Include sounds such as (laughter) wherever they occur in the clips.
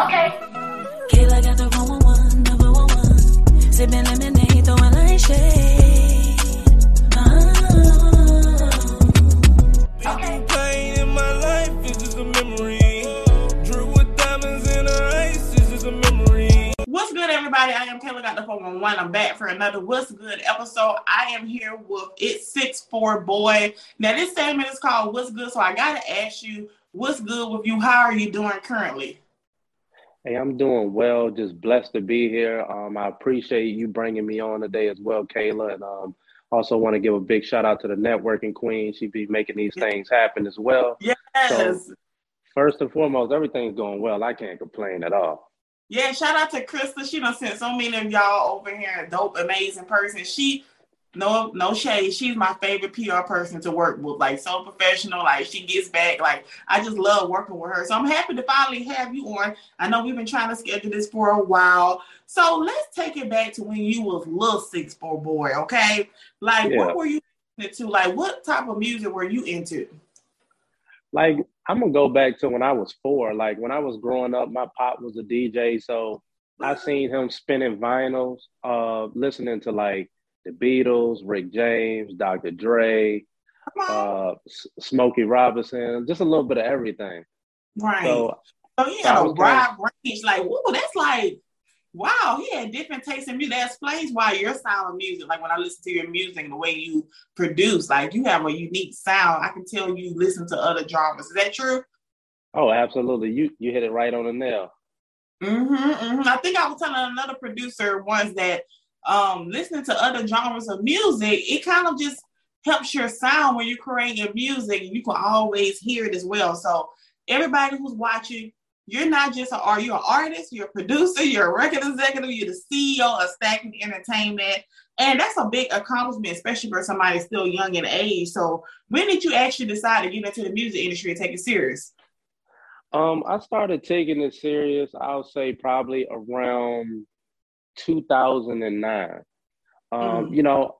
Okay. Kayla got the 111, number one one. Sipping lemonade, throwing like shade. Uh-huh. Okay. Pain in my life is just a memory. Drew with diamonds in her ice is just a memory. What's good, everybody? I am Kayla Got the 411. I'm back for another What's Good episode. I am here with It's Six Four Boy. Now, this segment is called What's Good, so I got to ask you, what's good with you? How are you doing currently? Hey, I'm doing well. Just blessed to be here. Um, I appreciate you bringing me on today as well, Kayla, and um, also want to give a big shout out to the networking queen. She be making these things happen as well. Yes. So, first and foremost, everything's going well. I can't complain at all. Yeah, shout out to Krista. She done sent so many of y'all over here. Dope, amazing person. She no no shade. She's my favorite PR person to work with. Like so professional. Like she gets back. Like I just love working with her. So I'm happy to finally have you on. I know we've been trying to schedule this for a while. So let's take it back to when you was little six four boy. Okay, like Yeah. what were you into? Like what type of music were you into? Like I'm gonna go back to when I was four. Like when I was growing up, my pop was a DJ, so I seen him spinning vinyls, uh, listening to like the Beatles, Rick James, Dr. Dre, uh, Smokey Robinson, just a little bit of everything. right. So So he had a wide range. Like, whoa, that's like, wow, he had different tastes in music. That explains why your style of music, like when I listen to your music and the way you produce, like you have a unique sound. I can tell you listen to other genres. Is that true? Oh, absolutely. You you hit it right on the nail. Mm-hmm, mm-hmm. I think I was telling another producer once that um listening to other genres of music, it kind of just helps your sound when you're creating music and you can always hear it as well. So everybody who's watching, you're not just a are you an artist, you're a producer, you're a record executive, you're the CEO of Stacking Entertainment. And that's a big accomplishment, especially for somebody still young in age. So when did you actually decide to get into the music industry and take it serious? Um, I started taking it serious, I'll say probably around 2009. Um, Mhm. you know,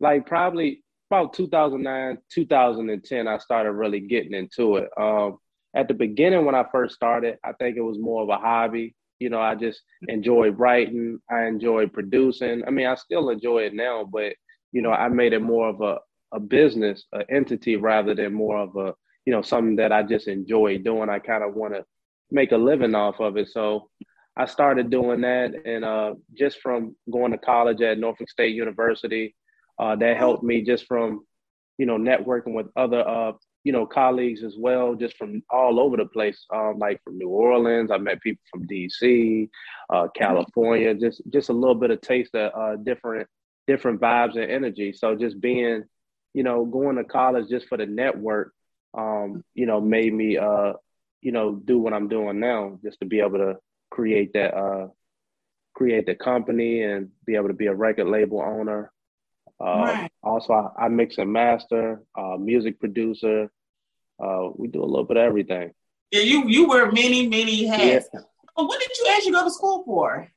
like probably about 2009, 2010, I started really getting into it. Um, at the beginning, when I first started, I think it was more of a hobby. You know, I just enjoyed writing, I enjoyed producing. I mean, I still enjoy it now, but, you know, I made it more of a, a business, an entity rather than more of a, you know, something that I just enjoy doing. I kind of want to make a living off of it. So I started doing that. And uh, just from going to college at Norfolk State University, uh, that helped me just from, you know, networking with other, uh, you know, colleagues as well, just from all over the place, um, like from New Orleans. I met people from DC, uh, California, just just a little bit of taste of uh, different different vibes and energy. So just being, you know, going to college just for the network, um, you know, made me, uh, you know, do what I'm doing now, just to be able to create that, uh, create the company and be able to be a record label owner. Uh, Right. Also, I, I mix and master, uh, music producer. Uh, we do a little bit of everything. Yeah, you you wear many, many hats. Yeah. But what did you actually go to school for?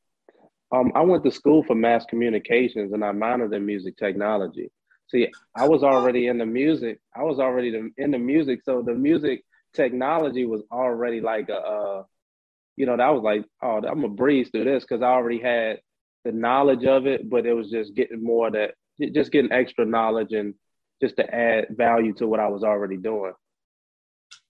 Um, I went to school for mass communications and I minored in music technology. See, I was already in the music. I was already in the music, so the music technology was already like a, uh, you know, that was like, oh, I'm gonna breeze through this because I already had the knowledge of it, but it was just getting more that, just getting extra knowledge and just to add value to what I was already doing.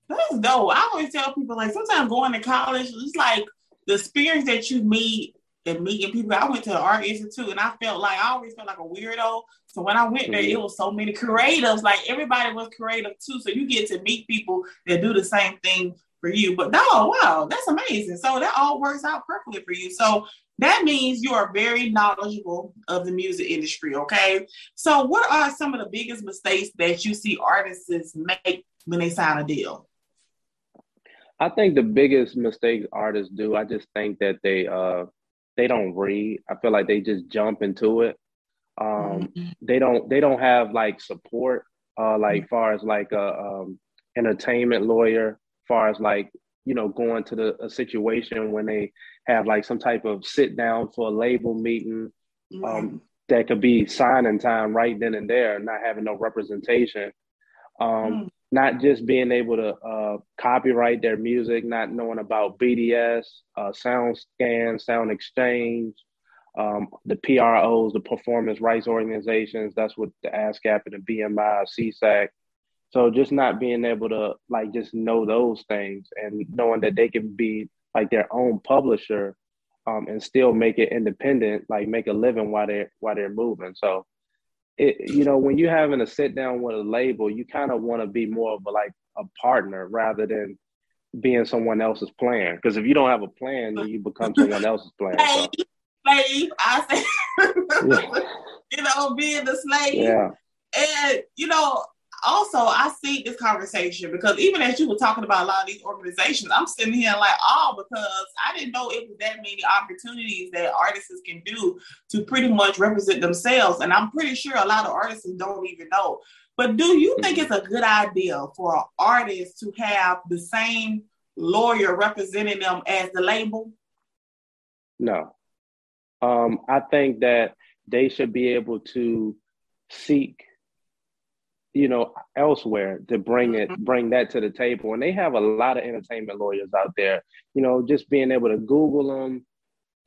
That's dope. I always tell people like sometimes going to college, it's like the experience that you meet and meeting people. I went to the art institute and I felt like I always felt like a weirdo. So when I went there, Mhm. it was so many creatives. Like everybody was creative too. So you get to meet people that do the same thing for you. But no, wow, that's amazing. So that all works out perfectly for you. So that means you are very knowledgeable of the music industry. Okay. So what are some of the biggest mistakes that you see artists make when they sign a deal? I think the biggest mistakes artists do, I just think that they uh they don't read. I feel like they just jump into it. Um they don't they don't have like support uh like far as like a um entertainment lawyer, far as like you know going to the a situation when they have like some type of sit down for a label meeting um that could be signing time right then and there, not having no representation. Um, Mm. not just being able to uh, copyright their music, not knowing about BDS, uh, SoundScan, sound exchange, um, the PROs, the performance rights organizations. That's what the ASCAP and the BMI, SESAC. So just not being able to like just know those things and knowing that they can be like their own publisher um, and still make it independent, like make a living while they're while they're moving. So it, you know, when you're having a sit down with a label, you kind of want to be more of a, like a partner rather than being someone else's plan. Because if you don't have a plan, then you become (laughs) someone else's plan. Slave, So, slave. I say, yeah, (laughs) you know, being the slave. yeah, And you know, also I see this conversation because even as you were talking about a lot of these organizations, I'm sitting here like, oh, because I didn't know it was that many opportunities that artists can do to pretty much represent themselves. And I'm pretty sure a lot of artists don't even know. But do you think it's a good idea for an artist to have the same lawyer representing them as the label? no. Um, I think that they should be able to seek you know elsewhere to bring it bring that to the table. And they have a lot of entertainment lawyers out there you know just being able to google them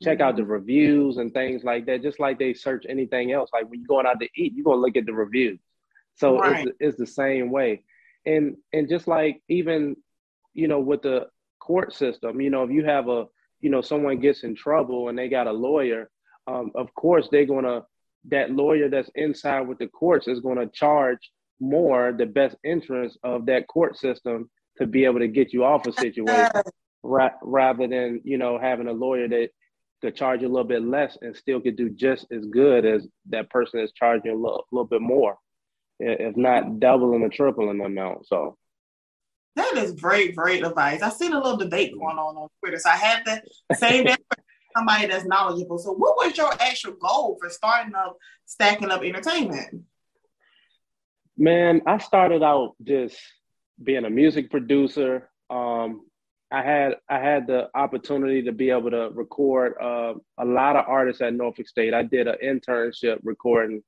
check out the reviews and things like that just like they search anything else. Like when you're going out to eat you're going to look at the reviews. So Right. it's, it's the same way. And and just like even you know with the court system you know if you have a you know someone gets in trouble and they got a lawyer um, of course they're going to that lawyer that's inside with the courts is going to charge more the best interest of that court system to be able to get you off a situation ra- rather than you know having a lawyer that could charge you a little bit less and still could do just as good as that person is charging a little, little bit more if not doubling or tripling the amount so That is great, great advice. I seen a little debate going on on Twitter, so I had to save that (laughs) for somebody that's knowledgeable. So, what was your actual goal for starting up, stacking up entertainment? Man, I started out just being a music producer. Um, I had I had the opportunity to be able to record uh, a lot of artists at Norfolk State. I did an internship recording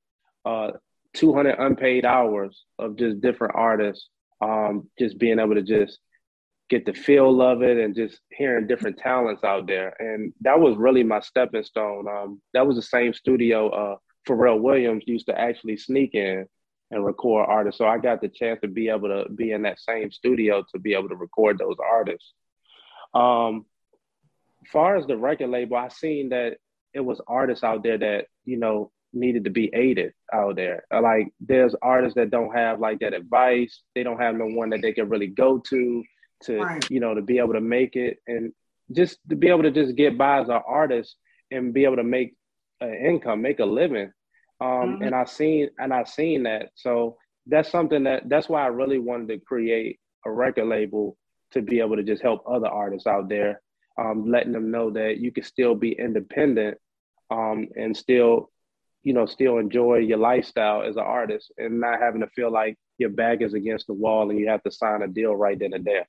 uh, 200 unpaid hours of just different artists. Um, just being able to just get the feel of it and just hearing different talents out there, and that was really my stepping stone. Um, that was the same studio uh, Pharrell Williams used to actually sneak in and record artists. So I got the chance to be able to be in that same studio to be able to record those artists. Um, far as the record label, I seen that it was artists out there that you know needed to be aided out there. Like there's artists that don't have like that advice. They don't have no one that they can really go to to Right. you know to be able to make it and just to be able to just get by as an artist and be able to make an income, make a living. Um, Mhm. And I seen and I seen that. So that's something that that's why I really wanted to create a record label to be able to just help other artists out there, um, letting them know that you can still be independent um, and still, you know, still enjoy your lifestyle as an artist and not having to feel like your back is against the wall and you have to sign a deal right then and there.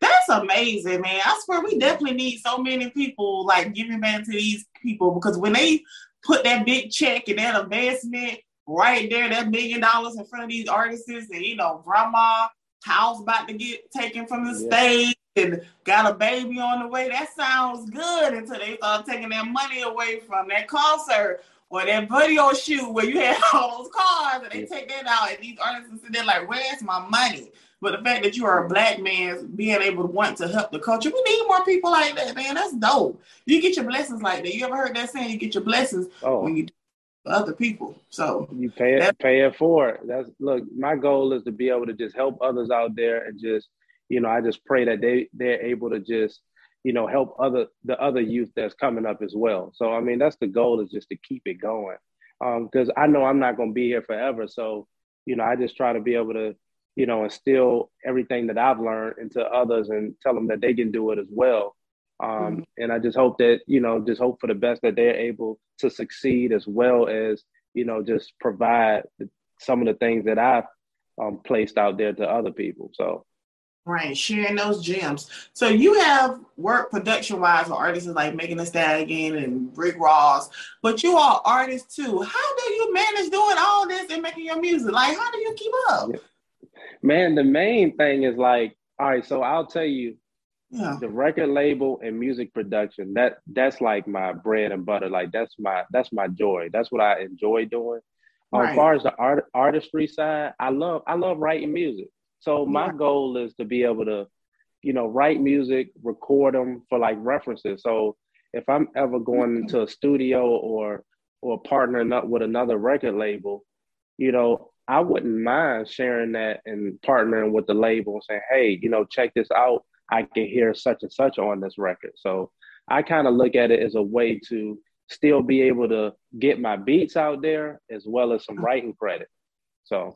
That's amazing, man. I swear we definitely need so many people like giving back to these people because when they put that big check and that investment right there, that million dollars in front of these artists, and you know, grandma house about to get taken from the Yeah. state and got a baby on the way. That sounds good until they start taking that money away from that concert or that video shoot where you had (laughs) all those cars and they Yeah. take that out and these artists sit there like, where's my money? But the fact that you are a black man being able to want to help the culture, we need more people like that, man. That's dope. You get your blessings like that. You ever heard that saying? You get your blessings Oh, when you do other people. So you pay it pay it forward that's look my goal is to be able to just help others out there and just you know i just pray that they they're able to just you know help other the other youth that's coming up as well so i mean that's the goal is just to keep it going um, because i know i'm not going to be here forever so you know i just try to be able to you know instill everything that i've learned into others and tell them that they can do it as well um, and i just hope that you know just hope for the best that they're able to succeed as well as you know just provide some of the things that i've um, placed out there to other people so right, sharing those gems. So you have work production wise with artists like Megan Thee Stallion and Rick Ross, but you are artists too. How do you manage doing all this and making your music? Like, how do you keep up? Man, the main thing is like, all right, so I'll tell you, Yeah. the record label and music production, that that's like my bread and butter. Like that's my that's my joy. That's what I enjoy doing. Right. As far as the art artistry side, I love I love writing music. So my goal is to be able to, you know, write music, record them for like references. So if I'm ever going into a studio or or partnering up with another record label, you know, I wouldn't mind sharing that and partnering with the label and saying, hey, you know, check this out. I can hear such and such on this record. So I kind of look at it as a way to still be able to get my beats out there as well as some writing credit. So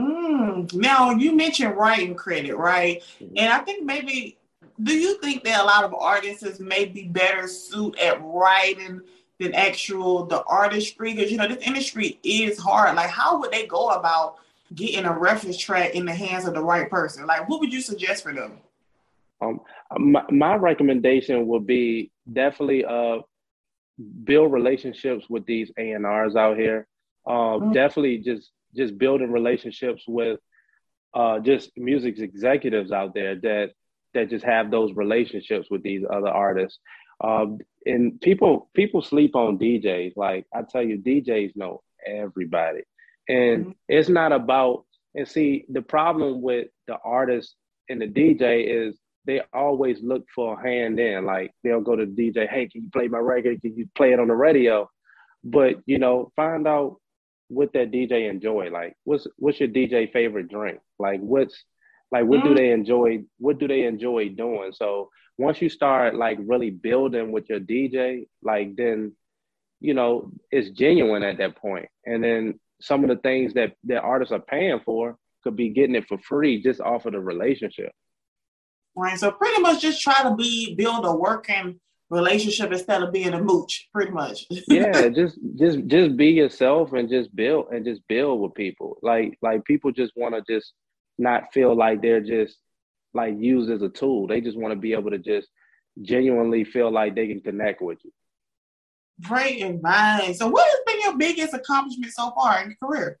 Mm. Now you mentioned writing credit, right? Mhm. And I think maybe do you think that a lot of artists may be better suited at writing than actual the artistry? Because you know this industry is hard. Like, how would they go about getting a reference track in the hands of the right person? Like, what would you suggest for them? um, my, my recommendation would be definitely uh, build relationships with these A&Rs out here. Uh, Mhm. Definitely just just building relationships with uh, just music executives out there that that just have those relationships with these other artists. Um, and people people sleep on DJs. Like I tell you, DJs know everybody, and Mhm. it's not about. And see, the problem with the artist and the DJ is they always look for a hand in. Like they'll go to the DJ, hey, can you play my record? Can you play it on the radio? But you know, find out what that DJ enjoy. Like, what's what's your DJ favorite drink? Like, what's like what do Mm. they enjoy? What do they enjoy doing? So once you start like really building with your DJ, like then you know it's genuine at that point. And then some of the things that that artists are paying for could be getting it for free just off of the relationship. Right. So pretty much just try to be build a working relationship instead of being a mooch, pretty much. (laughs) yeah just just just be yourself and just build and just build with people like like people just want to just not feel like they're just like used as a tool. They just want to be able to just genuinely feel like they can connect with you. Great advice. So what has been your biggest accomplishment so far in your career?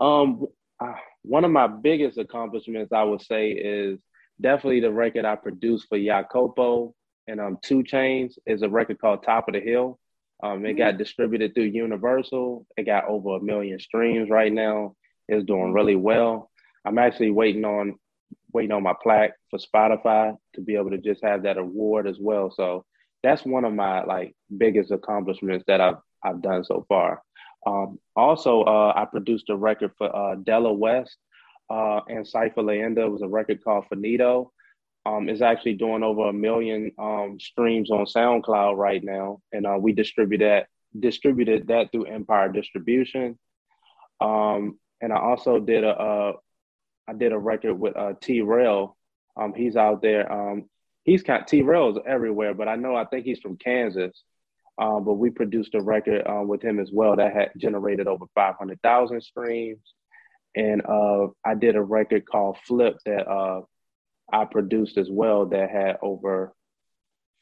um uh, one of my biggest accomplishments i would say is definitely the record i produced for Jacopo and um 2 Chainz is a record called top of the hill. Um it got distributed through universal. It got over a million streams right now. It's doing really well. I'm actually waiting on waiting on my plaque for spotify to be able to just have that award as well so that's one of my like biggest accomplishments that i've i've done so far um, also uh, i produced a record for uh, della west uh, and Cypher Leanda. It was a record called Finito. Um, it's actually doing over a million um, streams on SoundCloud right now, and uh, we distribute that distributed that through Empire Distribution. Um, and I also did a uh, I did a record with uh, T Rail. Um, he's out there. Um, he's kind T Rail is everywhere, but I know I think he's from Kansas. Um, but we produced a record uh, with him as well that had generated over five hundred thousand streams and uh, I did a record called Flip that uh, I produced as well that had over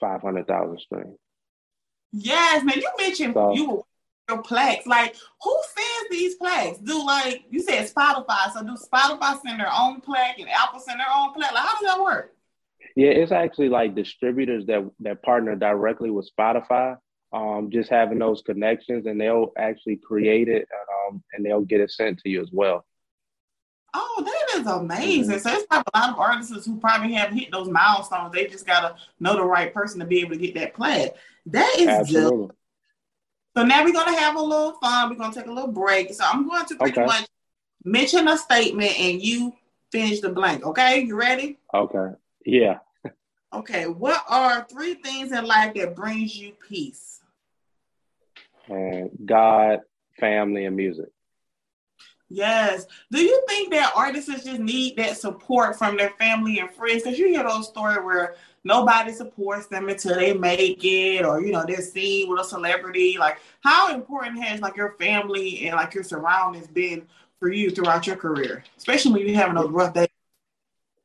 five hundred thousand streams. Yes, man. You mentioned So- you were plaques. Like, who sends these plaques? Do like you said Spotify? So do Spotify send their own plaque and Apple send their own plaque? Like, how does that work? Yeah, it's actually like distributors that that partner directly with Spotify. Um, just having those connections, and they'll actually create it, um, and they'll get it sent to you as well. Oh, that is amazing. So it's probably a lot of artists who probably haven't hit those milestones. They just gotta know the right person to be able to get that plaque. That is. Absolutely. So now we're gonna have a little fun. We're gonna take a little break. So I'm going to pretty Okay. much mention a statement and you finish the blank. Okay, you ready? Okay. Yeah. Okay. What are three things in life that brings you peace? And God, family, and music. Yes. Do you think that artists just need that support from their family and friends? Because you hear those stories where nobody supports them until they make it, or you know they're seen with a celebrity. Like, how important has like your family and like your surroundings been for you throughout your career, especially when you're having those rough days?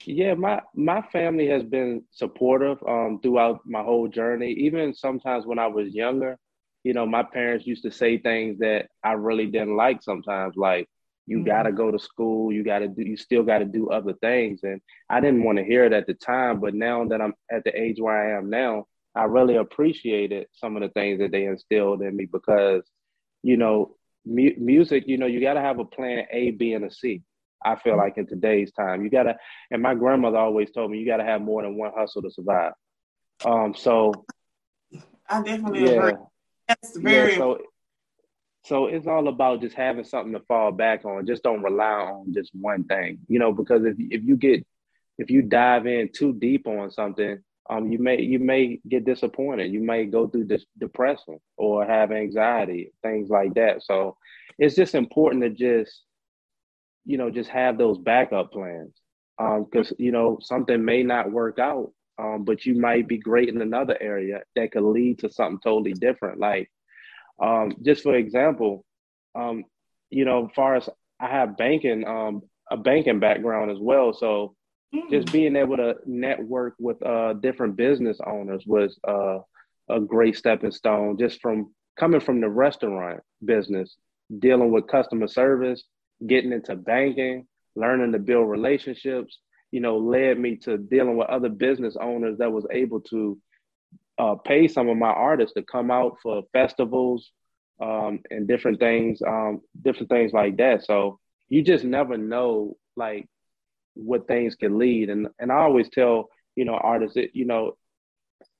Yeah, my my family has been supportive um, throughout my whole journey. Even sometimes when I was younger, you know, my parents used to say things that I really didn't like. Sometimes, like You mm-hmm. got to go to school. You got to do. You still got to do other things. And I didn't want to hear it at the time, but now that I'm at the age where I am now, I really appreciated some of the things that they instilled in me because, you know, mu- music. You know, you got to have a plan A, B, and a C. I feel mm-hmm. like in today's time, you gotta. And my grandmother always told me you got to have more than one hustle to survive. Um. So. I definitely yeah, agree. That's very. Yeah, so, so it's all about just having something to fall back on. Just don't rely on just one thing, you know, because if if you get if you dive in too deep on something, um, you may you may get disappointed. You may go through this depression or have anxiety, things like that. So it's just important to just, you know, just have those backup plans. Um, because you know something may not work out, um, but you might be great in another area that could lead to something totally different. Like um, just for example, um, you know, far as I have banking, um, a banking background as well. So mm. just being able to network with uh, different business owners was uh, a great stepping stone. Just from coming from the restaurant business, dealing with customer service, getting into banking, learning to build relationships, you know, led me to dealing with other business owners that was able to uh, pay some of my artists to come out for festivals um, and different things, um, different things like that. So you just never know like what things can lead. And and I always tell you know artists that you know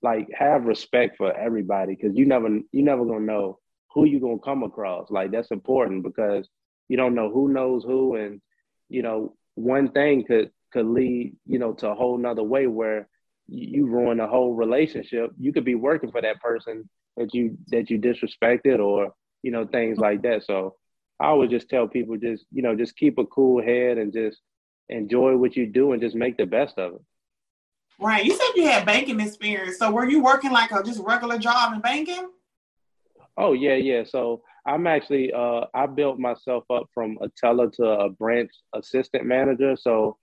like have respect for everybody because you never you never gonna know who you gonna come across. Like that's important because you don't know who knows who, and you know one thing could could lead you know to a whole nother way where you ruin the whole relationship. You could be working for that person that you that you disrespected or you know things like that. So I would just tell people just you know just keep a cool head and just enjoy what you do and just make the best of it. Right. You said you had banking experience. So were you working like a just regular job in banking? Oh yeah, yeah. So I'm actually uh I built myself up from a teller to a branch assistant manager. So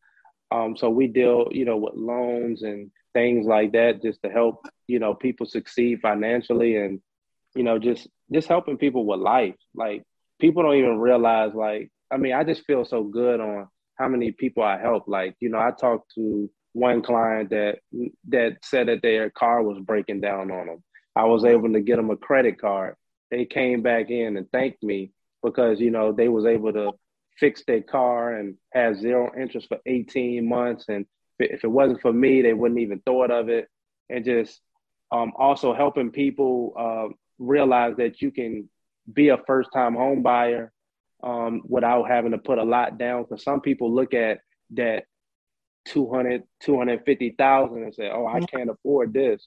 um so we deal, you know, with loans and things like that just to help you know people succeed financially and you know just just helping people with life. Like people don't even realize like i mean i just feel so good on how many people i help. Like you know i talked to one client that that said that their car was breaking down on them. I was able to get them a credit card. They came back in and thanked me because you know they was able to fix their car and have zero interest for 18 months and if it wasn't for me, they wouldn't even thought of it. And just um, also helping people uh, realize that you can be a first time home buyer um, without having to put a lot down. Because some people look at that 200, 250,000 and say, oh, I can't afford this.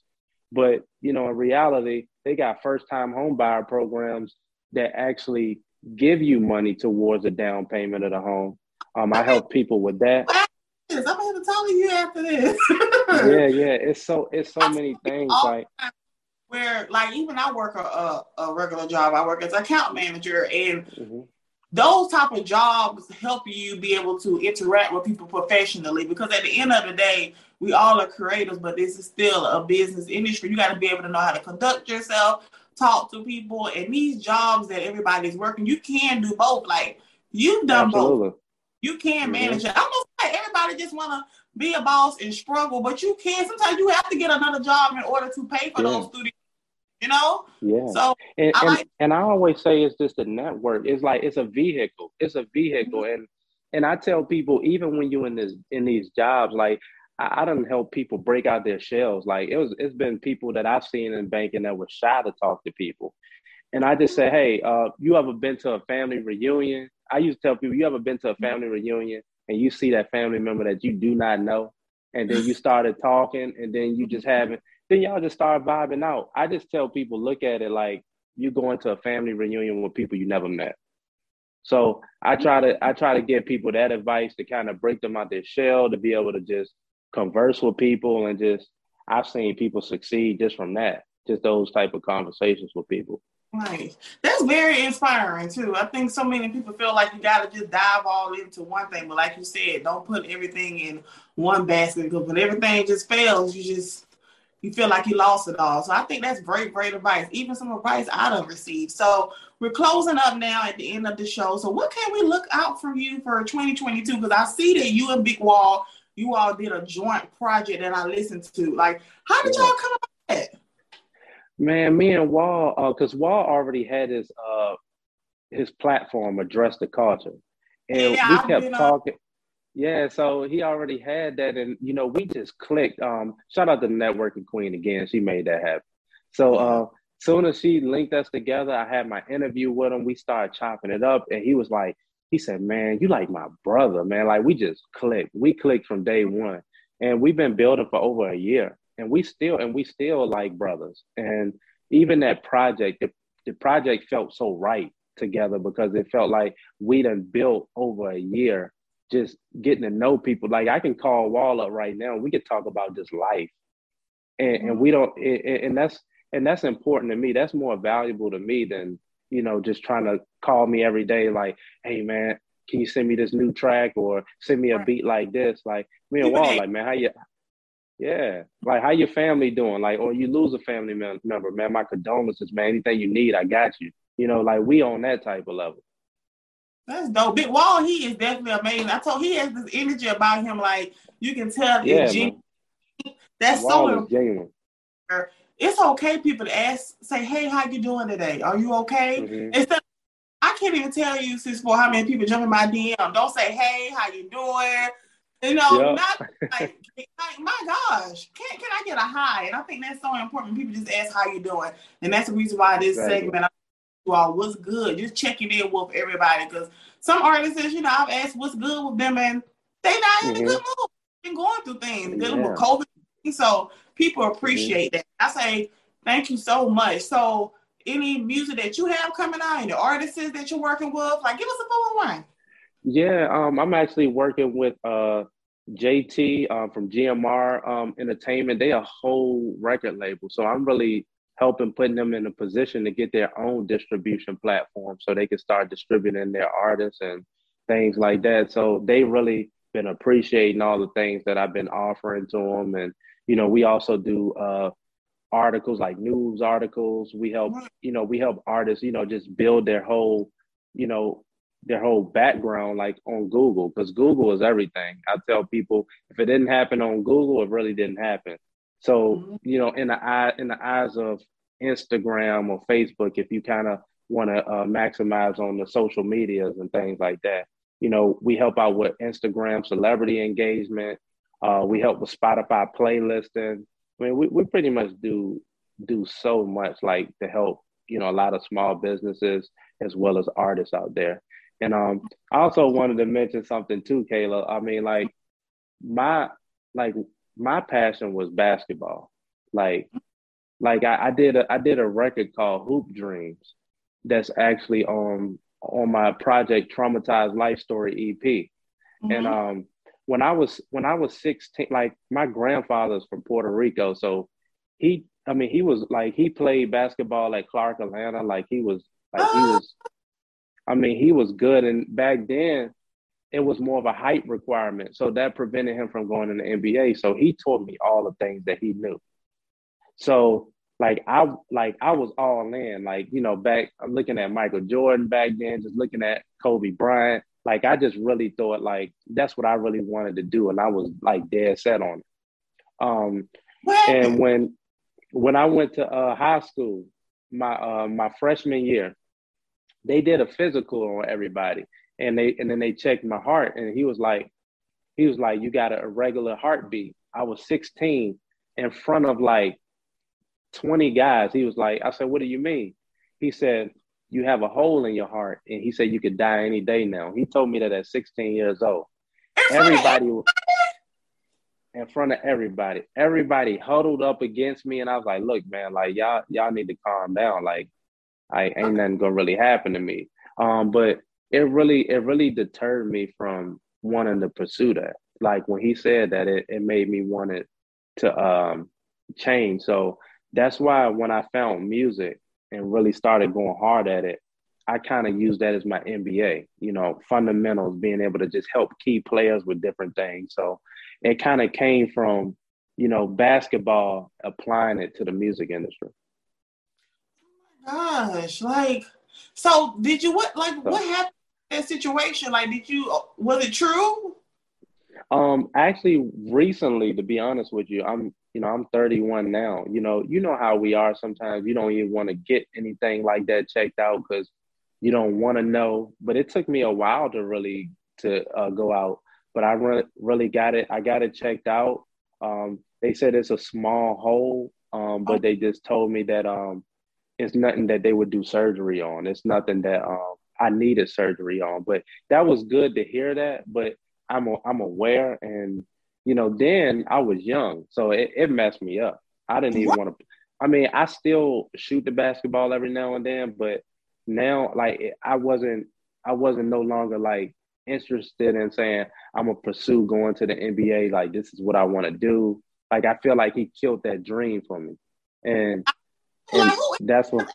But, you know, in reality, they got first time home buyer programs that actually give you money towards a down payment of the home. Um, I help people with that. I'm gonna tell you after this. yeah, yeah. It's so it's so many things like where like even I work a, a, a, regular job. I work as an account manager and mm-hmm. those type of jobs help you be able to interact with people professionally because at the end of the day, we all are creators, but this is still a business industry. You got to be able to know how to conduct yourself, talk to people, and these jobs that everybody's working, you can do both. Like you've done Absolutely. both. You can manage mm-hmm. it. I don't know everybody just want to be a boss and struggle, but you can. Sometimes you have to get another job in order to pay for yeah. those studios. You know. Yeah. So and I like- and, and, I always say it's just a network. It's like it's a vehicle. It's a vehicle, mm-hmm. and and I tell people even when you're in this in these jobs, like I, I don't help people break out their shells. Like it was, it's been people that I've seen in banking that were shy to talk to people, and I just say, hey, uh, you ever been to a family reunion? I used to tell people, you ever been to a mm-hmm. family reunion and you see that family member that you do not know, and then you (laughs) started talking, and then you just mm-hmm. haven't, then y'all just start vibing out. I just tell people, look at it like you going to a family reunion with people you never met. So I mm-hmm. try to I try to give people that advice to kind of break them out their shell to be able to just converse with people and just I've seen people succeed just from that, just those type of conversations with people. Right. That's very inspiring too. I think so many people feel like you gotta just dive all into one thing, but like you said, don't put everything in one basket because when everything just fails, you just you feel like you lost it all. So I think that's great, great advice. Even some advice I don't receive. So we're closing up now at the end of the show. So what can we look out from you for 2022? Because I see that you and Big Wall, you all did a joint project that I listened to. Like, how did y'all come up with that? Man, me and Wall, because uh, Wall already had his uh his platform address the culture, and yeah, we kept talking. Yeah, so he already had that, and you know, we just clicked. Um, shout out to the networking queen again; she made that happen. So, uh, soon as she linked us together, I had my interview with him. We started chopping it up, and he was like, he said, "Man, you like my brother, man. Like we just clicked. We clicked from day one, and we've been building for over a year, and we still and we still like brothers. And even that project, the, the project felt so right together because it felt like we done built over a year just getting to know people. Like I can call Wall up right now. We could talk about just life, and, and we don't. And that's and that's important to me. That's more valuable to me than you know just trying to call me every day. Like, hey man, can you send me this new track or send me a beat like this? Like me and Wall, like man, how you? Yeah, like how your family doing? Like, or you lose a family member, man. My condolences, man. Anything you need, I got you. You know, like we on that type of level. That's dope. Big Wall, he is definitely amazing. I told he has this energy about him, like you can tell yeah, genuine. That's Wall so genuine. It's okay, people to ask, say, "Hey, how you doing today? Are you okay?" Mm-hmm. Instead, I can't even tell you since for how many people jump in my DM. Don't say, "Hey, how you doing?" You know, yep. not (laughs) like, like, my gosh, can can I get a high? And I think that's so important. People just ask how you doing, and that's the reason why this segment you all what's good, just checking in with everybody. Because some artists, you know, I've asked what's good with them, and they not in mm-hmm. a good mood. Been going through things, dealing yeah. with COVID. So people appreciate mm-hmm. that. I say thank you so much. So any music that you have coming out, and the artists that you're working with, like give us a 411. Yeah, um, I'm actually working with uh, JT um, from GMR um, Entertainment. They a whole record label, so I'm really helping putting them in a position to get their own distribution platform so they can start distributing their artists and things like that. So they really been appreciating all the things that I've been offering to them. And, you know, we also do uh, articles like news articles. We help, you know, we help artists, you know, just build their whole, you know, their whole background like on Google because Google is everything. I tell people if it didn't happen on Google, it really didn't happen. So, mm-hmm. you know, in the eye in the eyes of Instagram or Facebook, if you kind of want to uh, maximize on the social medias and things like that, you know, we help out with Instagram celebrity engagement. Uh, we help with Spotify playlisting. I mean, we, we pretty much do do so much like to help, you know, a lot of small businesses as well as artists out there. And um, I also wanted to mention something too, Kayla. I mean, like my like my passion was basketball. Like, like I, I did a I did a record called Hoop Dreams that's actually on on my project Traumatized Life Story EP. Mm-hmm. And um when I was when I was 16, like my grandfather's from Puerto Rico. So he I mean he was like he played basketball at Clark Atlanta. Like he was like he (gasps) was I mean he was good. And back then it was more of a height requirement. So that prevented him from going in the NBA. So he taught me all the things that he knew. So like I like I was all in. Like, you know, back I'm looking at Michael Jordan back then, just looking at Kobe Bryant. Like I just really thought like that's what I really wanted to do. And I was like dead set on it. Um and when when I went to uh, high school, my uh, my freshman year, they did a physical on everybody and they and then they checked my heart and he was like he was like you got a irregular heartbeat. I was 16 in front of like 20 guys. He was like i said what do you mean? He said you have a hole in your heart and he said you could die any day now. He told me that at 16 years old. Everybody in front of everybody. Everybody huddled up against me and i was like look man like y'all y'all need to calm down. Like i ain't nothing gonna really happen to me um but it really it really deterred me from wanting to pursue that. Like when he said that, it it made me want it to um, change. So that's why when I found music and really started going hard at it, I kind of used that as my NBA. You know, fundamentals, being able to just help key players with different things. So it kind of came from you know, basketball, applying it to the music industry. Gosh, like, so did you what? Like, what happened in that situation? Like, did you? Was it true? Um, actually, recently, to be honest with you, I'm, you know, I'm 31 now. You know, you know how we are. Sometimes you don't even want to get anything like that checked out because you don't want to know. But it took me a while to really to uh, go out. But I re- really got it. I got it checked out. Um, they said it's a small hole, um, but they just told me that um, it's nothing that they would do surgery on. It's nothing that um, I needed surgery on. But that was good to hear that. But I'm a, I'm aware, and you know, then I was young, so it, it messed me up. I didn't even want to. I mean, I still shoot the basketball every now and then, but now, like, I wasn't, I wasn't no longer like interested in saying I'm gonna pursue going to the NBA. Like, this is what I want to do. Like, I feel like he killed that dream for me, and, and that's what.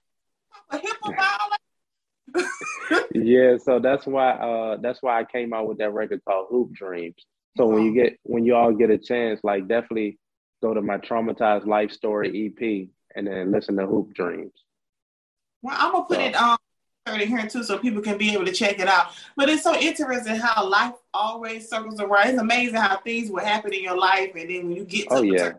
(laughs) yeah, so that's why uh that's why I came out with that record called Hoop Dreams. So when you get when you all get a chance, like definitely go to my traumatized life story EP and then listen to Hoop Dreams. Well, I'm gonna put so. it on um, here too, so people can be able to check it out. But it's so interesting how life always circles around. It's amazing how things will happen in your life, and then when you get to oh yeah,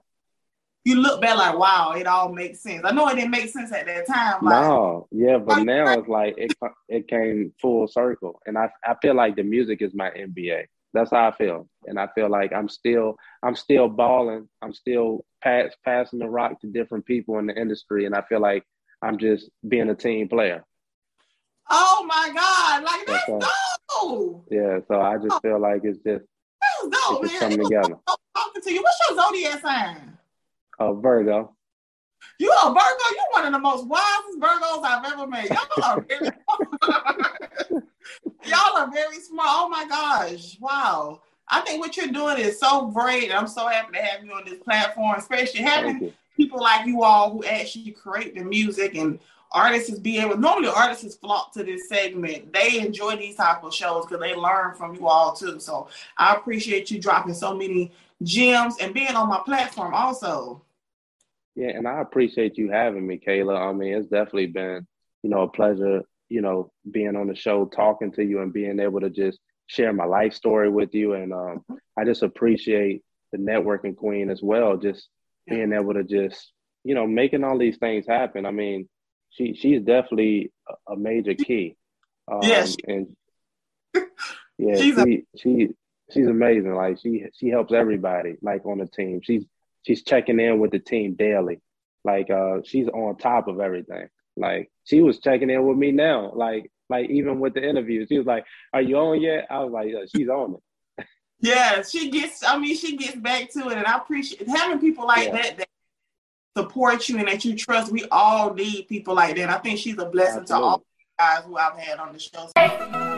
you look back like, wow, it all makes sense. I know it didn't make sense at that time. Like, no, yeah, but now it's like it it came full circle, and I I feel like the music is my NBA. That's how I feel, and I feel like I'm still I'm still balling. I'm still pass, passing the rock to different people in the industry, and I feel like I'm just being a team player. Oh my God! Like that's so, dope. Yeah, so I just feel like it's just that's dope, it's man. Coming together. Talking to you. What's your zodiac sign? Uh, Virgo. You are Virgo. You're one of the most wisest Virgos I've ever met. Y'all are very, (laughs) y'all are very smart. Oh my gosh! Wow. I think what you're doing is so great. I'm so happy to have you on this platform, especially having people like you all who actually create the music and artists be able. Normally, artists flock to this segment. They enjoy these type of shows because they learn from you all too. So I appreciate you dropping so many gems and being on my platform also. Yeah, and I appreciate you having me, Kayla. I mean, it's definitely been, you know, a pleasure, you know, being on the show, talking to you and being able to just share my life story with you. And um, I just appreciate the networking queen as well, just being able to just, you know, making all these things happen. I mean, she she's definitely a major key. Um, yes. And (laughs) yeah, she's she, a- she she's amazing. Like she she helps everybody like on the team. She's she's checking in with the team daily. Like uh she's on top of everything. Like she was checking in with me now. Like like even with the interview, she was like, "Are you on yet?" I was like, yeah, "She's on it." (laughs) yeah, she gets. I mean, she gets back to it, and I appreciate having people like yeah. that that support you and that you trust. We all need people like that. I think she's a blessing Absolutely. to all guys who I've had on the show.